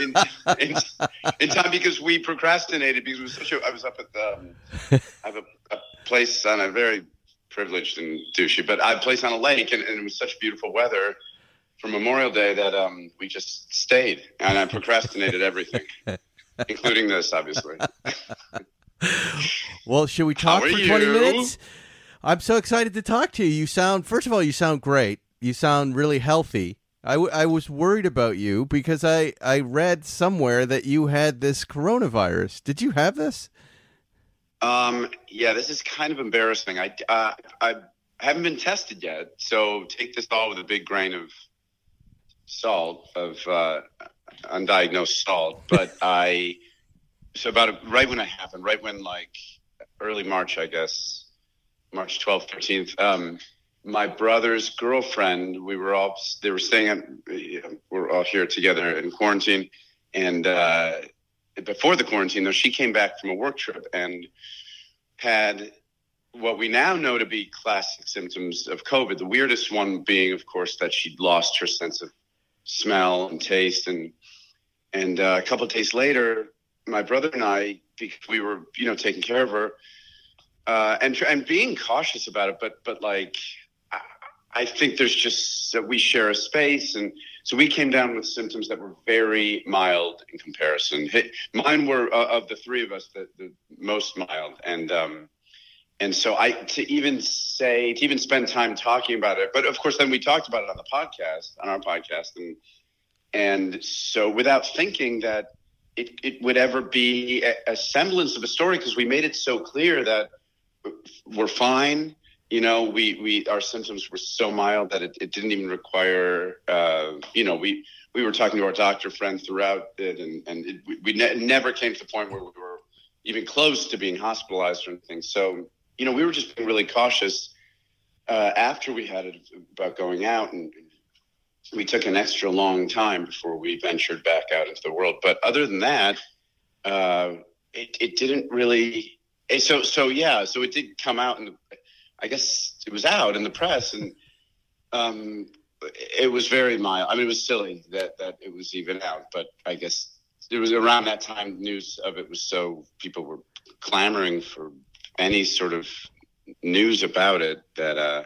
in, in, in time because we procrastinated because it was such a. I was up at the. Um, I have a, a place on a very privileged and douchey, but I placed on a lake, and, and it was such beautiful weather for Memorial Day that um, we just stayed, and I procrastinated everything, including this, obviously. Well, should we talk for 20 you? minutes? I'm so excited to talk to you. You sound, first of all, you sound great. You sound really healthy. I, w- I was worried about you because I, I read somewhere that you had this coronavirus. Did you have this? Um, yeah, this is kind of embarrassing. I, uh, I haven't been tested yet, so take this all with a big grain of salt, of uh, undiagnosed salt. But I, so about a, right when it happened, right when like early March, I guess, March 12th, 13th, um, my brother's girlfriend, we were all, they were staying at, we're all here together in quarantine. And, uh, before the quarantine, though, she came back from a work trip and had what we now know to be classic symptoms of COVID. The weirdest one being, of course, that she'd lost her sense of smell and taste, and and uh, a couple days later, my brother and I, because we were, you know, taking care of her, uh, and and being cautious about it, but but like. I- I think there's just that we share a space, and so we came down with symptoms that were very mild in comparison. Mine were uh, of the three of us the, the most mild, and um, and so I to even say to even spend time talking about it. But of course, then we talked about it on the podcast, on our podcast, and and so without thinking that it, it would ever be a, a semblance of a story, because we made it so clear that we're fine. You know, we, we our symptoms were so mild that it, it didn't even require. Uh, you know, we we were talking to our doctor friend throughout it, and and it, we, we ne- never came to the point where we were even close to being hospitalized or anything. So you know, we were just being really cautious. uh, after we had it about going out, and we took an extra long time before we ventured back out into the world. But other than that, uh, it, it didn't really. eh, So so yeah, so it did come out, and I guess it was out in the press, and um, it was very mild. I mean, it was silly that that it was even out, but I guess it was around that time news of it was so people were clamoring for any sort of news about it that uh,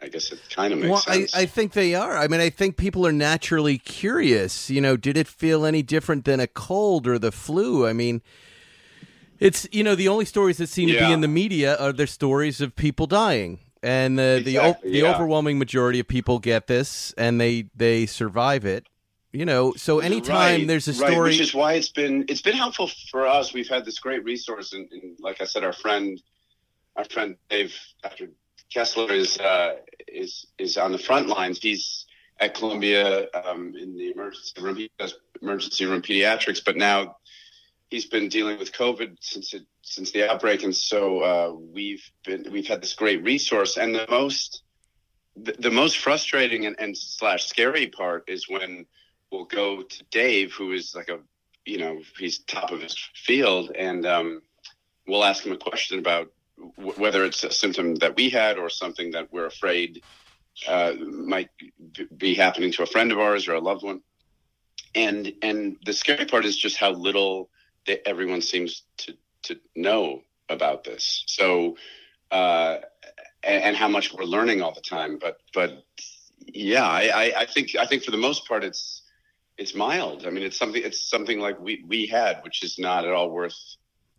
I guess it kind of makes Well, I. I think they are. I mean, I think people are naturally curious. You know, did it feel any different than a cold or the flu? I mean, it's you know the only stories that seem to be in the media are the stories of people dying, and the the, o- Exactly, the overwhelming majority of people get this and they they survive it. You know, so anytime Right, there's a right, story, which is why it's been it's been helpful for us. We've had this great resource, and, and like I said, our friend, our friend Dave, Dr. Kessler is uh, is is on the front lines. He's at Columbia um, in the emergency room. He does emergency room pediatrics, but now he's been dealing with COVID since it since the outbreak, and so uh, we've been we've had this great resource. And the most the, the most frustrating and, and slash scary part is when we'll go to Dave, who is like a you know he's top of his field, and um, we'll ask him a question about w- whether it's a symptom that we had or something that we're afraid uh, might be happening to a friend of ours or a loved one. And and the scary part is just how little that everyone seems to to know about this. So. Uh, and, and how much we're learning all the time, but but yeah, I, I, I think I think for the most part it's it's mild. I mean, it's something it's something like we we had, which is not at all worth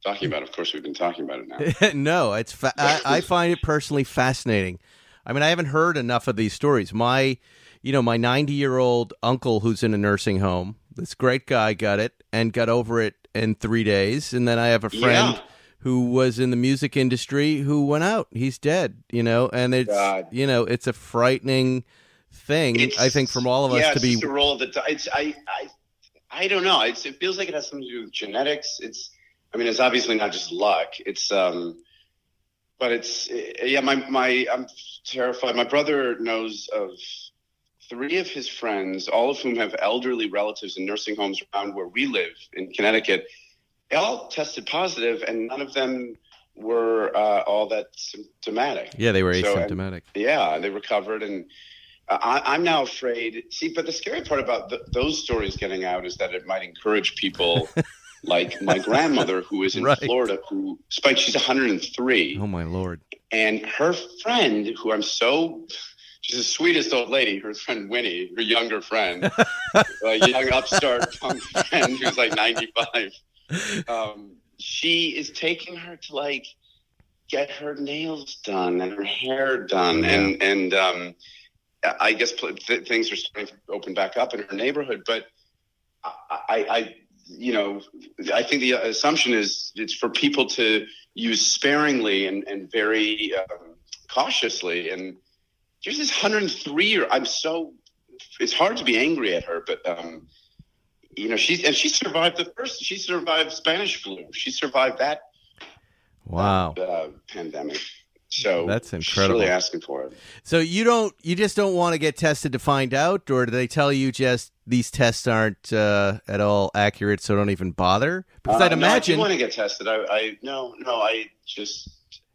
talking about. Of course, we've been talking about it now. no, it's fa- I, I find it personally fascinating. I mean, I haven't heard enough of these stories. My, you know, my 90 year old uncle who's in a nursing home. This great guy got it and got over it in three days, and then I have a friend Yeah. who was in the music industry who went out. He's dead. You know, and it's God. you know it's a frightening thing. It's- I think from all of us yeah, to be a roll of the I I I don't know. It's, it feels like it has something to do with genetics. It's I mean, it's obviously not just luck. It's um, but it's yeah. My my I'm terrified. My brother knows of three of his friends, all of whom have elderly relatives in nursing homes around where we live in Connecticut. They all tested positive, and none of them were uh, all that symptomatic. yeah, they were So, asymptomatic. Yeah, they recovered, and I, I'm now afraid. See, but the scary part about th- those stories getting out is that it might encourage people like my grandmother, who is in Right. Florida, who Spike. She's 103, oh my lord! and her friend, who I'm so. She's the sweetest old lady. Her friend Winnie, her younger friend, a young upstart punk friend who's like 95. Um, she is taking her to like get her nails done and her hair done, and and um, I guess th- things are starting to open back up in her neighborhood. But I, I, I, you know, I think the assumption is it's for people to use sparingly and and very um, cautiously. And here's this 103 year. I'm so. It's hard to be angry at her, but um, you know, she's and she survived the first. She survived Spanish flu. She survived that Wow. uh, pandemic. So That's incredible. really asking for it. So you don't, you just don't want to get tested to find out, or do they tell you just these tests aren't uh, at all accurate, so don't even bother? Because I'd Uh, no, I imagine. want to get tested. I, I no, no, I just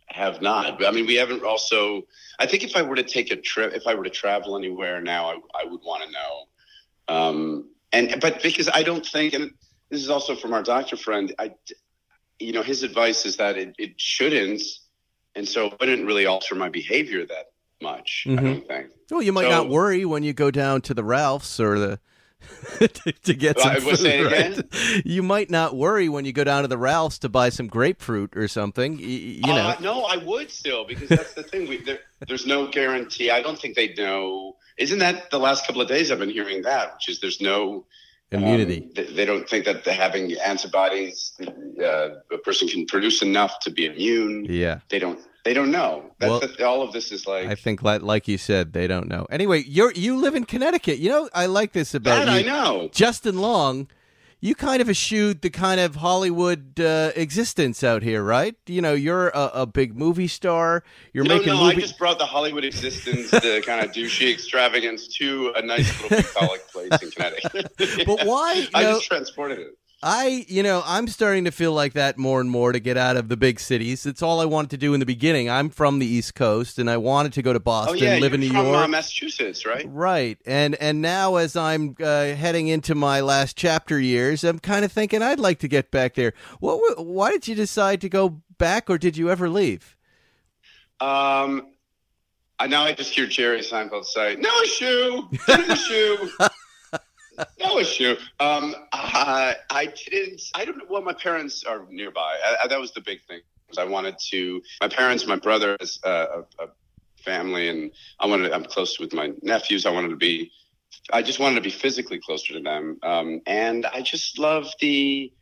have not. I mean, we haven't. Also, I think if I were to take a trip, if I were to travel anywhere now, I, I would want to know. Um, and but because I don't think, and this is also from our doctor friend, I, you know, his advice is that it, it shouldn't, and so it wouldn't really alter my behavior that much. Mhm. I don't think. well, you might so- not worry when you go down to the Ralphs or the. To, to get some food, say it right? again? You might not worry when you go down to the Ralphs to buy some grapefruit or something. y- y- You, know, Uh, no, I would still because that's the thing. We, there, there's no guarantee. I don't think they know. Isn't that the last couple of days I've been hearing that, which is there's no um, immunity. they, they don't think that the, having antibodies, uh, a person can produce enough to be immune. yeah. They don't. They don't know. That's Well, the, all of this is like. I think, like, like you said, they don't know. Anyway, you're you live in Connecticut. You know, I like this about that you. I know. Justin Long, you kind of eschewed the kind of Hollywood uh, existence out here, right? You know, you're a, a big movie star. You're no, making no, movie- I just brought the Hollywood existence, the kind of douchey extravagance, to a nice little bucolic place in Connecticut. But why, I know- just transported it. I, you know, I'm starting to feel like that more and more to get out of the big cities. It's all I wanted to do in the beginning. I'm from the East Coast, and I wanted to go to Oh Boston, yeah, live in New from York. uh, Massachusetts, right? Right, and and now as I'm uh, heading into my last chapter years, I'm kind of thinking I'd like to get back there. What? Why did you decide to go back, or did you ever leave? Um, I now I just hear Jerry Seinfeld say, "No issue, no issue, no issue." Um, I, I didn't. I don't know. Well, my parents are nearby. I, I, that was the big thing. I wanted to. My parents, my brother, is uh, a, a family, and I wanted. I'm close with my nephews. I wanted to be. I just wanted to be physically closer to them, um, and I just love the.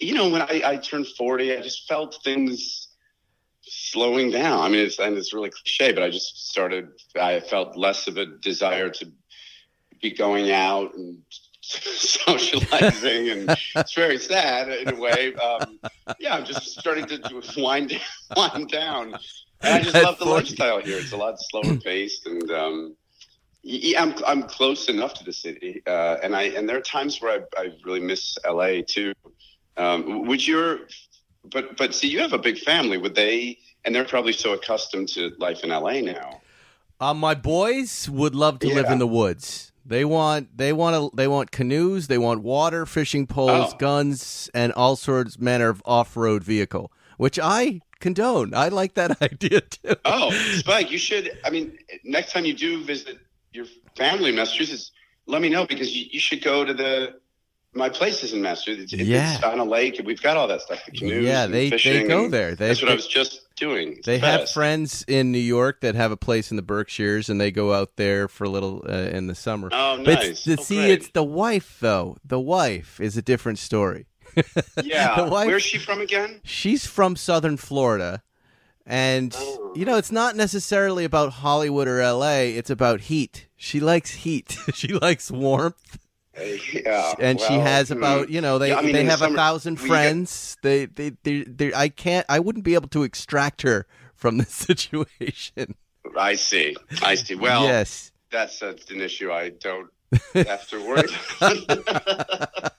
You know, when I, I turned 40, I just felt things slowing down. I mean, it's and it's really cliche, but I just started. I felt less of a desire to be going out and socializing, and it's very sad in a way. Um, yeah, I'm just starting to wind down, wind down. And I just love the 40. lifestyle here. It's a lot slower paced, and um, yeah, I'm I'm close enough to the city, uh, and I and there are times where I, I really miss LA too. Um, would your but but see, you have a big family. Would they? And they're probably so accustomed to life in LA now. Uh, my boys would love to live in the woods. They want they want to they want canoes, they want water, fishing poles, Oh. guns, and all sorts manner of off road vehicle, which I condone. I like that idea too. Oh, Spike, you should. I mean, next time you do visit your family in Massachusetts, let me know because you, you should go to the my place is in Massachusetts. It's, Yeah. it's on a lake. We've got all that stuff. The canoes. Yeah, and they- they go there. They- that's what they- I was just doing. It's They the have friends in New York that have a place in the Berkshires, and they go out there for a little uh, in the summer. Oh, But it's- nice. Oh, see, great. it's the wife though. The wife is a different story. Yeah. wife- Where's she from again? She's from Southern Florida, and Oh. you know it's not necessarily about Hollywood or L.A. It's about heat. She likes heat. she likes warmth, Yeah. and she has hmm. about you know they Yeah, I mean, they the have a thousand we get- friends. They they they they I can't. I wouldn't be able to extract her from this situation. I see. I see. Well, yes. that's, that's an issue I don't have to worry about.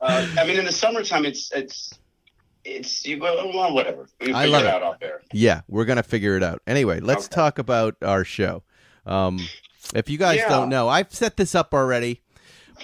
uh, I mean, in the summertime, it's it's it's you well, well, whatever. We I figure love it it. out out there. Yeah, we're gonna figure it out. Anyway, let's Okay. talk about our show. Um, if you guys Yeah. don't know, I've set this up already,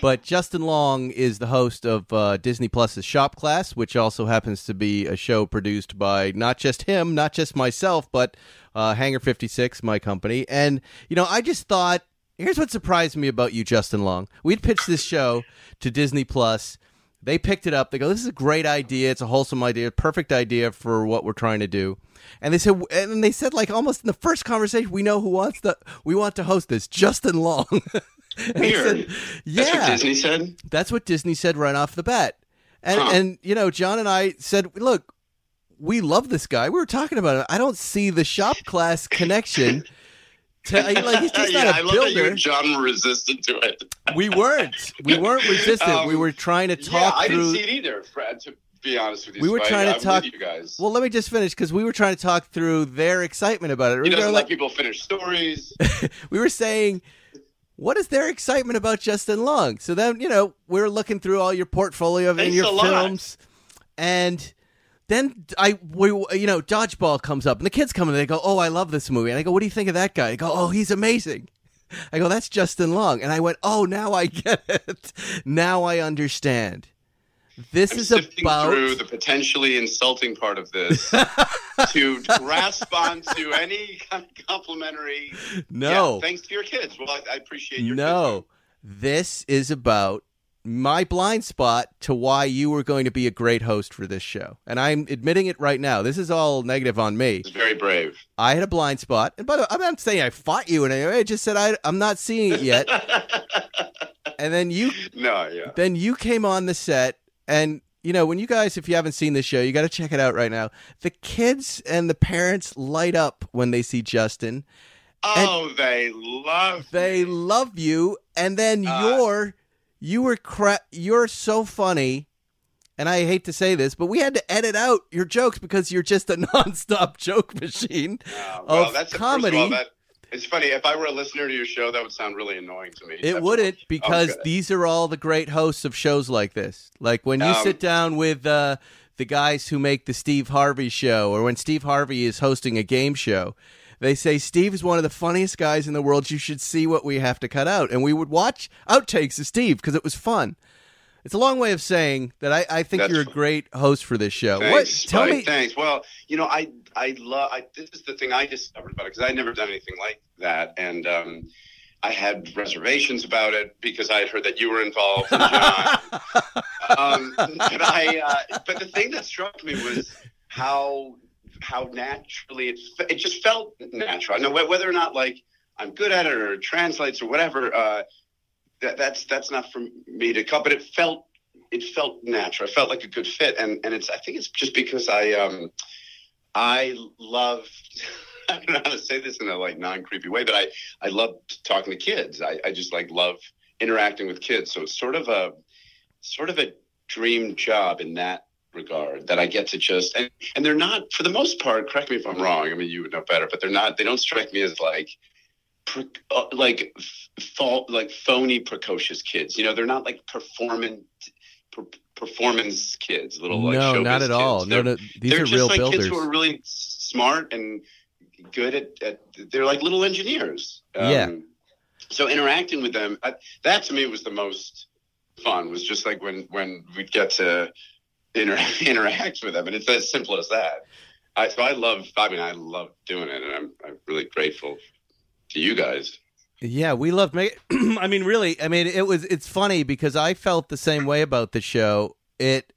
but Justin Long is the host of uh, Disney Plus's Shop Class, which also happens to be a show produced by not just him, not just myself, but uh, Hangar Fifty Six, my company. And you know, I just thought, here's what surprised me about you, Justin Long. We'd pitched this show to Disney Plus. They picked it up. They go, "This is a great idea. It's a wholesome idea, perfect idea for what we're trying to do." And they said, and they said, like almost in the first conversation, we know who wants the, we want to host this, Justin Long. Weird. said, yeah, That's what Disney said. that's what Disney said right off the bat. And Huh. and you know, John and I said, look, we love this guy. We were talking about it. I don't see the shop class connection. To, like he's just yeah, not I a love that you and John were resistant to it. We weren't. We weren't resistant. Um, we were trying to yeah, talk I through. didn't see it either. Fred, to be honest with you, We were trying to I'm talk- With you guys. Well, let me just finish because we were trying to talk through their excitement about it. We he were doesn't like, let people finish stories. we were saying, what is their excitement about Justin Long? So then, you know, we are looking through all your portfolio of your lot. films, and then I, we, you know, Dodgeball comes up, and the kids come and they go, "Oh, I love this movie," and I go, "What do you think of that guy?" I go, "Oh, he's amazing." I go, "That's Justin Long," and I went, "Oh, now I get it. Now I understand." This I'm is about through the potentially insulting part of this to grasp onto any kind of complimentary. no. Yeah, thanks to your kids. Well, I, I appreciate your No, this is about my blind spot to why you were going to be a great host for this show. And I'm admitting it right now. This is all negative on me. It's very brave. I had a blind spot. And by the way, I'm not saying I fought you in any way. I just said I, I'm not seeing it yet. and then you No, yeah. then you came on the set and you know when you guys if you haven't seen this show you got to check it out right now the kids and the parents light up when they see justin Oh, they love they me. love you and then Uh, you're You were cra- you're so funny, and I hate to say this, but we had to edit out your jokes because you're just a nonstop joke machine Uh, well, of that's comedy. All, that, it's funny. If I were a listener to your show, that would sound really annoying to me. It wouldn't because Okay. these are all the great hosts of shows like this. Like when you Um, sit down with uh, the guys who make the Steve Harvey show, or when Steve Harvey is hosting a game show, they say Steve is one of the funniest guys in the world. You should see what we have to cut out, and we would watch outtakes of Steve because it was fun. It's a long way of saying that I, I think That's you're a great host for this show. Thanks, what? Tell Spike, me. Thanks. Well, you know, I I love. I, this is the thing I discovered about it because I'd never done anything like that, and um, I had reservations about it because I had heard that you were involved, John. um, but I. Uh, but the thing that struck me was how how naturally it it just felt natural. I know whether or not like I'm good at it or it translates or whatever. Uh, that that's that's not for me to cut, but it felt it felt natural. It felt like a good fit, and and it's I think it's just because I um I love I don't know how to say this in a like non creepy way, but I I love talking to kids. I I just like love interacting with kids. So it's sort of a sort of a dream job in that regard that I get to just and and they're not for the most part. Correct me if I'm wrong. I mean, you would know better, but they're not. They don't strike me as like pre- uh, like fa- like phony precocious kids. You know, they're not like performant per- performance kids. Little like no, not at all. kids. No, They're- no, these they're are just real like builders. kids who are really smart and good at, at they're like little engineers. Um, Yeah. So interacting with them, I, that to me was the most fun. Was just like when when we'd get to inter- interact with them, and it's as simple as that. I, so I love. I mean, I love doing it, and I'm I'm really grateful to you guys. Yeah, we loved make I mean really, I mean it was it's funny because I felt the same way about the show. It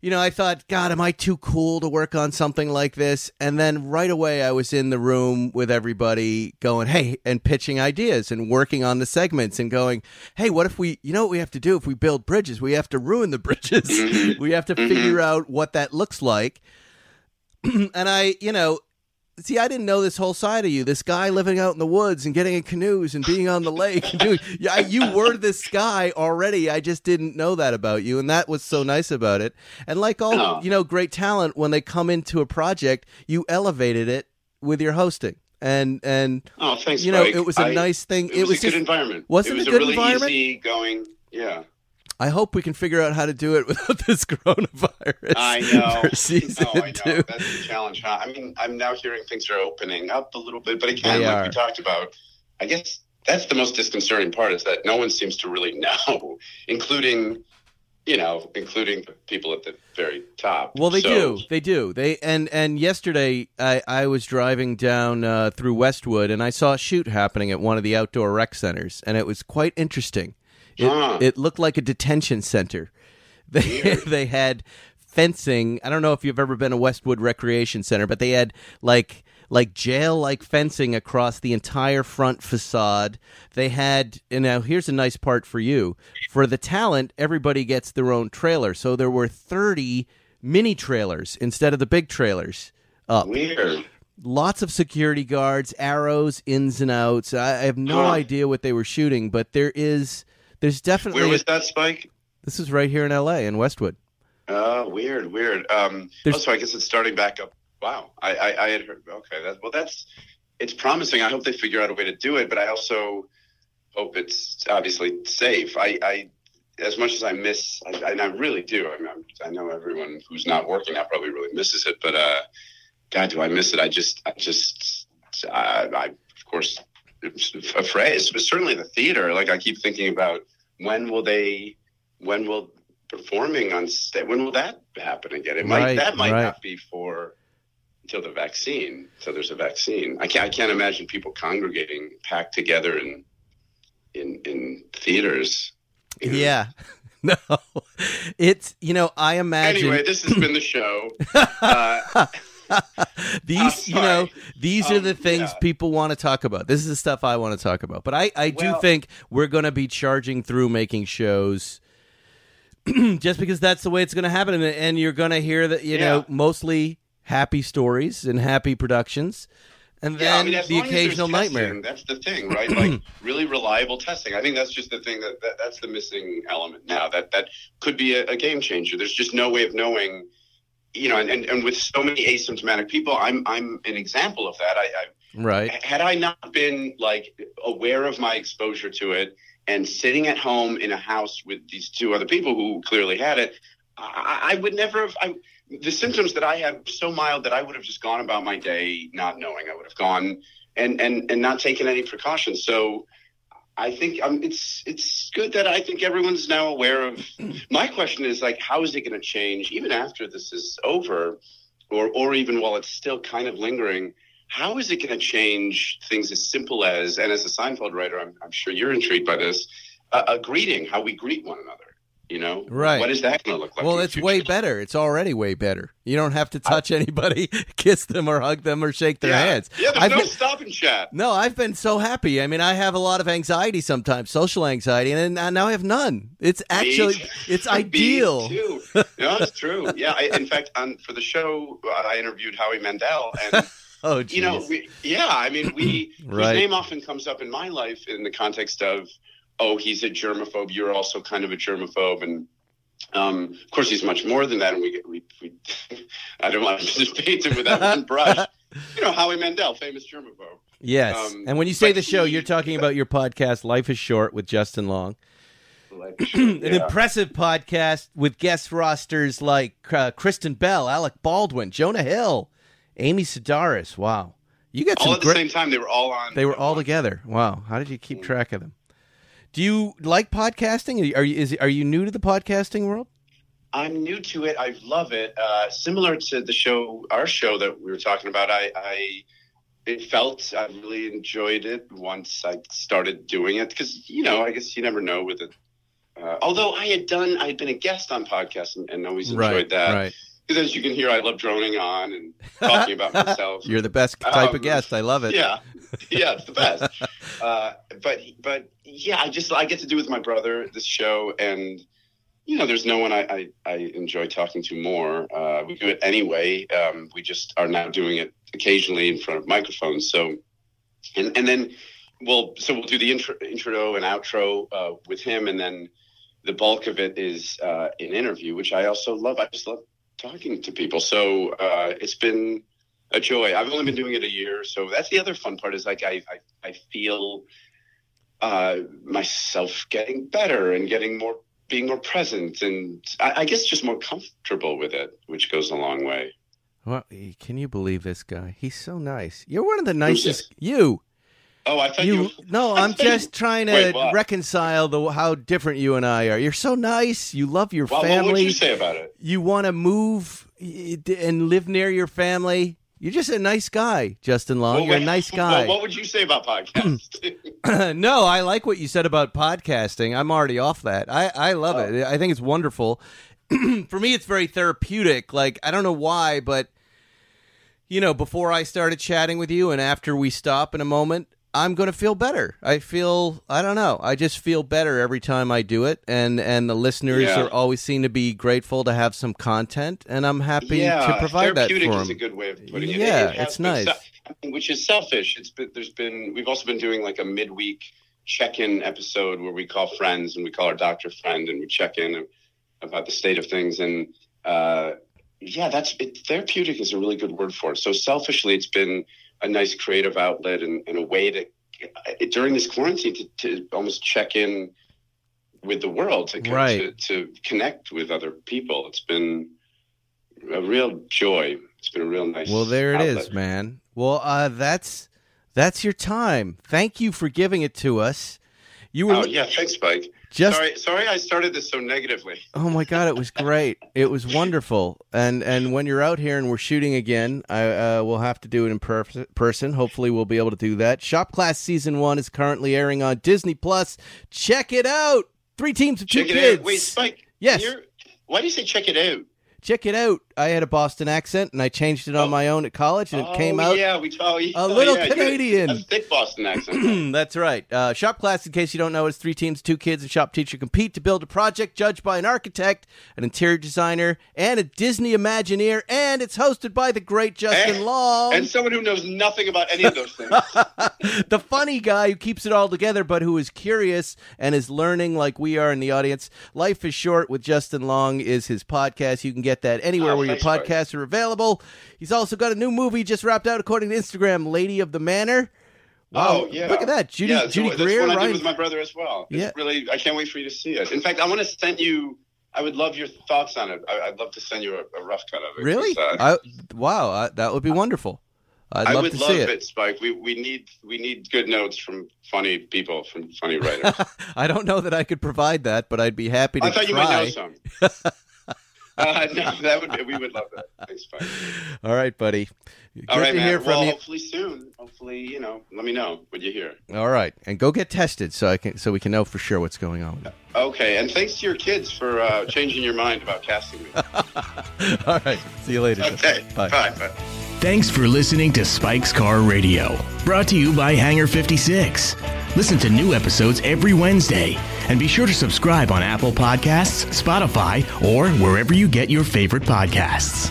you know, I thought, God, am I too cool to work on something like this? And then right away I was in the room with everybody going, Hey, and pitching ideas and working on the segments and going, Hey, what if we you know what we have to do if we build bridges? We have to ruin the bridges. Mm-hmm. we have to mm-hmm. figure out what that looks like. and I, you know, See, I didn't know this whole side of you. This guy living out in the woods and getting in canoes and being on the lake and doing. Yeah, you were this guy already. I just didn't know that about you, and that was so nice about it. And like all Oh. you know, great talent, when they come into a project, you elevated it with your hosting, and and Oh, thanks. you know, Spike. it was a I- nice thing. It, was, a just, good environment. wasn't it was it a good really environment? easy going. Yeah. I hope we can figure out how to do it without this coronavirus. I know. For season no, I know. two. That's the challenge. Huh? I mean, I'm now hearing things are opening up a little bit, but again, They like are. we talked about, I guess that's the most disconcerting part is that no one seems to really know, including, you know, including the people at the very top. Well, they So- do. They do. They and and yesterday I I was driving down uh, through Westwood and I saw a shoot happening at one of the outdoor rec centers and it was quite interesting. It, Huh. it looked like a detention center. They they had fencing. I don't know if you've ever been to Westwood Recreation Center, but they had like like jail like fencing across the entire front facade. They had and now here's a nice part for you. For the talent, everybody gets their own trailer. So there were 30 mini trailers instead of the big trailers up. Weird. Lots of security guards, arrows, ins and outs. I, I have no Huh. idea what they were shooting, but there is there's definitely Where was that, Spike? this is right here in L.A. in Westwood. Oh, weird, weird. Um, There's- oh, so I guess it's starting back up. Wow, I, I, I had heard. Okay, that, well, that's it's promising. I hope they figure out a way to do it, but I also hope it's obviously safe. I, I as much as I miss, I, and I really do. I, mean, I know everyone who's not working now probably really misses it, but uh, God, do I miss it? I just, I just, I, I of course, afraid. It's certainly the theater. Like I keep thinking about when will they, when will performing on stage, when will that happen again? It might, Right, that might right. not be for until the vaccine. So there's a vaccine. I can't, I can't imagine people congregating packed together in, in, in theaters. you know. Yeah. No. It's, you know, I imagine Anyway, this has been the show. Uh, these, you know, these are Um, the things yeah. people want to talk about. This is the stuff I want to talk about. But I, I do Well- think we're going to be charging through making shows just because that's the way it's going to happen. And, and you're going to hear that, you know, mostly happy stories and happy productions. and Yeah, I then mean, the long as there's occasional testing, nightmare. That's the thing, right? like really reliable testing. I think that's just the thing that, that that's the missing element now. That that could be a, a game changer. There's just no way of knowing, you know. And, and, and with so many asymptomatic people, I'm I'm an example of that. I, I Right. had I not been like aware of my exposure to it and sitting at home in a house with these two other people who clearly had it, I, I would never have. I, the symptoms that I had were so mild that I would have just gone about my day not knowing. I would have gone and and and not taken any precautions. So. I think um, it's it's good that I think everyone's now aware of. My question is like, how is it going to change even after this is over, or or even while it's still kind of lingering? how is it going to change things as simple as, and as a Seinfeld writer, I'm, I'm sure you're intrigued by this, uh, a greeting, how we greet one another. You know, Right. What is that going to look like? Well, it's way better. It's already way better. You don't have to touch anybody, kiss them, or hug them, or shake their yeah. hands. Yeah, there's I've no been- stop and chat. No, I've been so happy. I mean, I have a lot of anxiety sometimes, social anxiety, and now I have none. It's actually Me it's ideal. Too. No, it's true. Yeah, I, in fact, on, for the show, uh, I interviewed Howie Mandel, and Oh, you know, we, yeah, I mean, we Right. his name often comes up in my life in the context of, oh, he's a germaphobe. You're also kind of a germaphobe, and um, of course, he's much more than that. And we, get- we, we I don't want to just paint him with that one brush. You know, Howie Mandel, famous germaphobe. yes. um, and when you say the show, he- you're talking about your podcast, Life is Short, with Justin Long. Like, An impressive podcast with guest rosters like uh, Kristen Bell, Alec Baldwin, Jonah Hill, Amy Sedaris. Wow, you got all at the great. same time. They were all on. They were all together. Wow, how did you keep track of them? Do you like podcasting? Are you, are you is are you new to the podcasting world? I'm new to it. I love it. Uh, similar to the show, our show that we were talking about. I, I it felt I really enjoyed it once I started doing it because you know I guess you never know with it. Uh, although I had done, I had been a guest on podcasts and, and always enjoyed right, that. right. Because as you can hear, I love droning on and talking about myself. You're the best type Um, of guest. I love it. Yeah, yeah, it's the best. uh, but but yeah, I just I get to do with my brother this show, and you know, there's no one I I, I enjoy talking to more. Uh, we do it anyway. Um, we just are now doing it occasionally in front of microphones. So, and and then we'll so we'll do the intro, intro and outro uh, with him, and then the bulk of it is uh, an interview, which I also love. I just love talking to people. So uh, it's been a joy. I've only been doing it a year, so that's the other fun part. Is like I I, I feel uh, myself getting better and getting more, being more present, and I, I guess just more comfortable with it, which goes a long way. Well, can you believe this guy? He's so nice. You're one of the nicest. You. Oh, I thought you. You. No, I'm you- just trying to Wait, what? reconcile the how different you and I are. You're so nice. You love your Well, what family. would you say about it? you want to move and live near your family. You're just a nice guy, Justin Long. Well, You're a nice well, guy. what would you say about podcasts? no, I like what you said about podcasting. I'm already off that. I, I love Oh. it. I think it's wonderful. For me, it's very therapeutic. Like, I don't know why, but, you know, before I started chatting with you and after we stop in a moment, I'm going to feel better. I feel, I don't know. I just feel better every time I do it. And, and the listeners Yeah. are always seem to be grateful to have some content. And I'm happy yeah, to provide that therapeutic for is a them. good way of putting it. Yeah, It has nice. which is selfish. It's been there's been we've also been doing like a midweek check-in episode where we call friends and we call our doctor friend and we check in about the state of things and uh, yeah, that's it, therapeutic is a really good word for it. So selfishly, it's been a nice creative outlet and, and a way to during this quarantine to, to almost check in with the world to, Right. to to connect with other people. It's been a real joy. It's been a real nice. Well, there it is, outlet. man. Well, uh, that's that's your time. Thank you for giving it to us. You were Oh yeah, thanks, Spike. Just sorry, sorry, I started this so negatively. oh my god, it was great. It was wonderful. And and when you're out here and we're shooting again, I uh, will have to do it in per- person. Hopefully, we'll be able to do that. Shop Class season one is currently airing on Disney Plus. Check it out. Three teams of two Check it kids. out. Wait, Spike. Yes. Why do you say check it out? Check it out. I had a Boston accent, and I changed it on my own at college, and it oh, came out. Yeah, we oh, yeah, a little yeah, Canadian. A thick Boston accent. That's right. Uh, shop class, in case you don't know, is three teams, two kids, and shop teacher compete to build a project judged by an architect, an interior designer, and a Disney Imagineer, and it's hosted by the great Justin And- Long, and someone who knows nothing about any of those things. the funny guy who keeps it all together, but who is curious and is learning like we are in the audience. Life is Short with Justin Long is his podcast. You can get that anywhere Oh, where your podcasts are available. He's also got a new movie just wrapped out, according to Instagram, Lady of the Manor. Wow, Oh yeah! Look at that, Judy, yeah, Judy so that's Greer, I Ryan. did with my brother as well. It's Yeah. really, I can't wait for you to see it. In fact, I want to send you. I would love your thoughts on it. I, I'd love to send you a, a rough cut of it. Really? uh, I, wow, I, that would be wonderful. I'd I love would to love see it. it. Spike. We we need we need good notes from funny people, from funny writers. I don't know that I could provide that, but I'd be happy to I thought you try. might know some. uh, no, that would we would love that. Thanks, Spike. All right, buddy. Good All right, to man. hear from well, you. hopefully soon. Hopefully, you know, let me know what you hear. All right, and go get tested so I can so we can know for sure what's going on. with it. Okay, and thanks to your kids for uh, changing your mind about casting me. All right, see you later. Okay, Bye. bye. bye. Thanks for listening to Spike's Car Radio, brought to you by Hangar 56. Listen to new episodes every Wednesday, and be sure to subscribe on Apple Podcasts, Spotify, or wherever you get your favorite podcasts.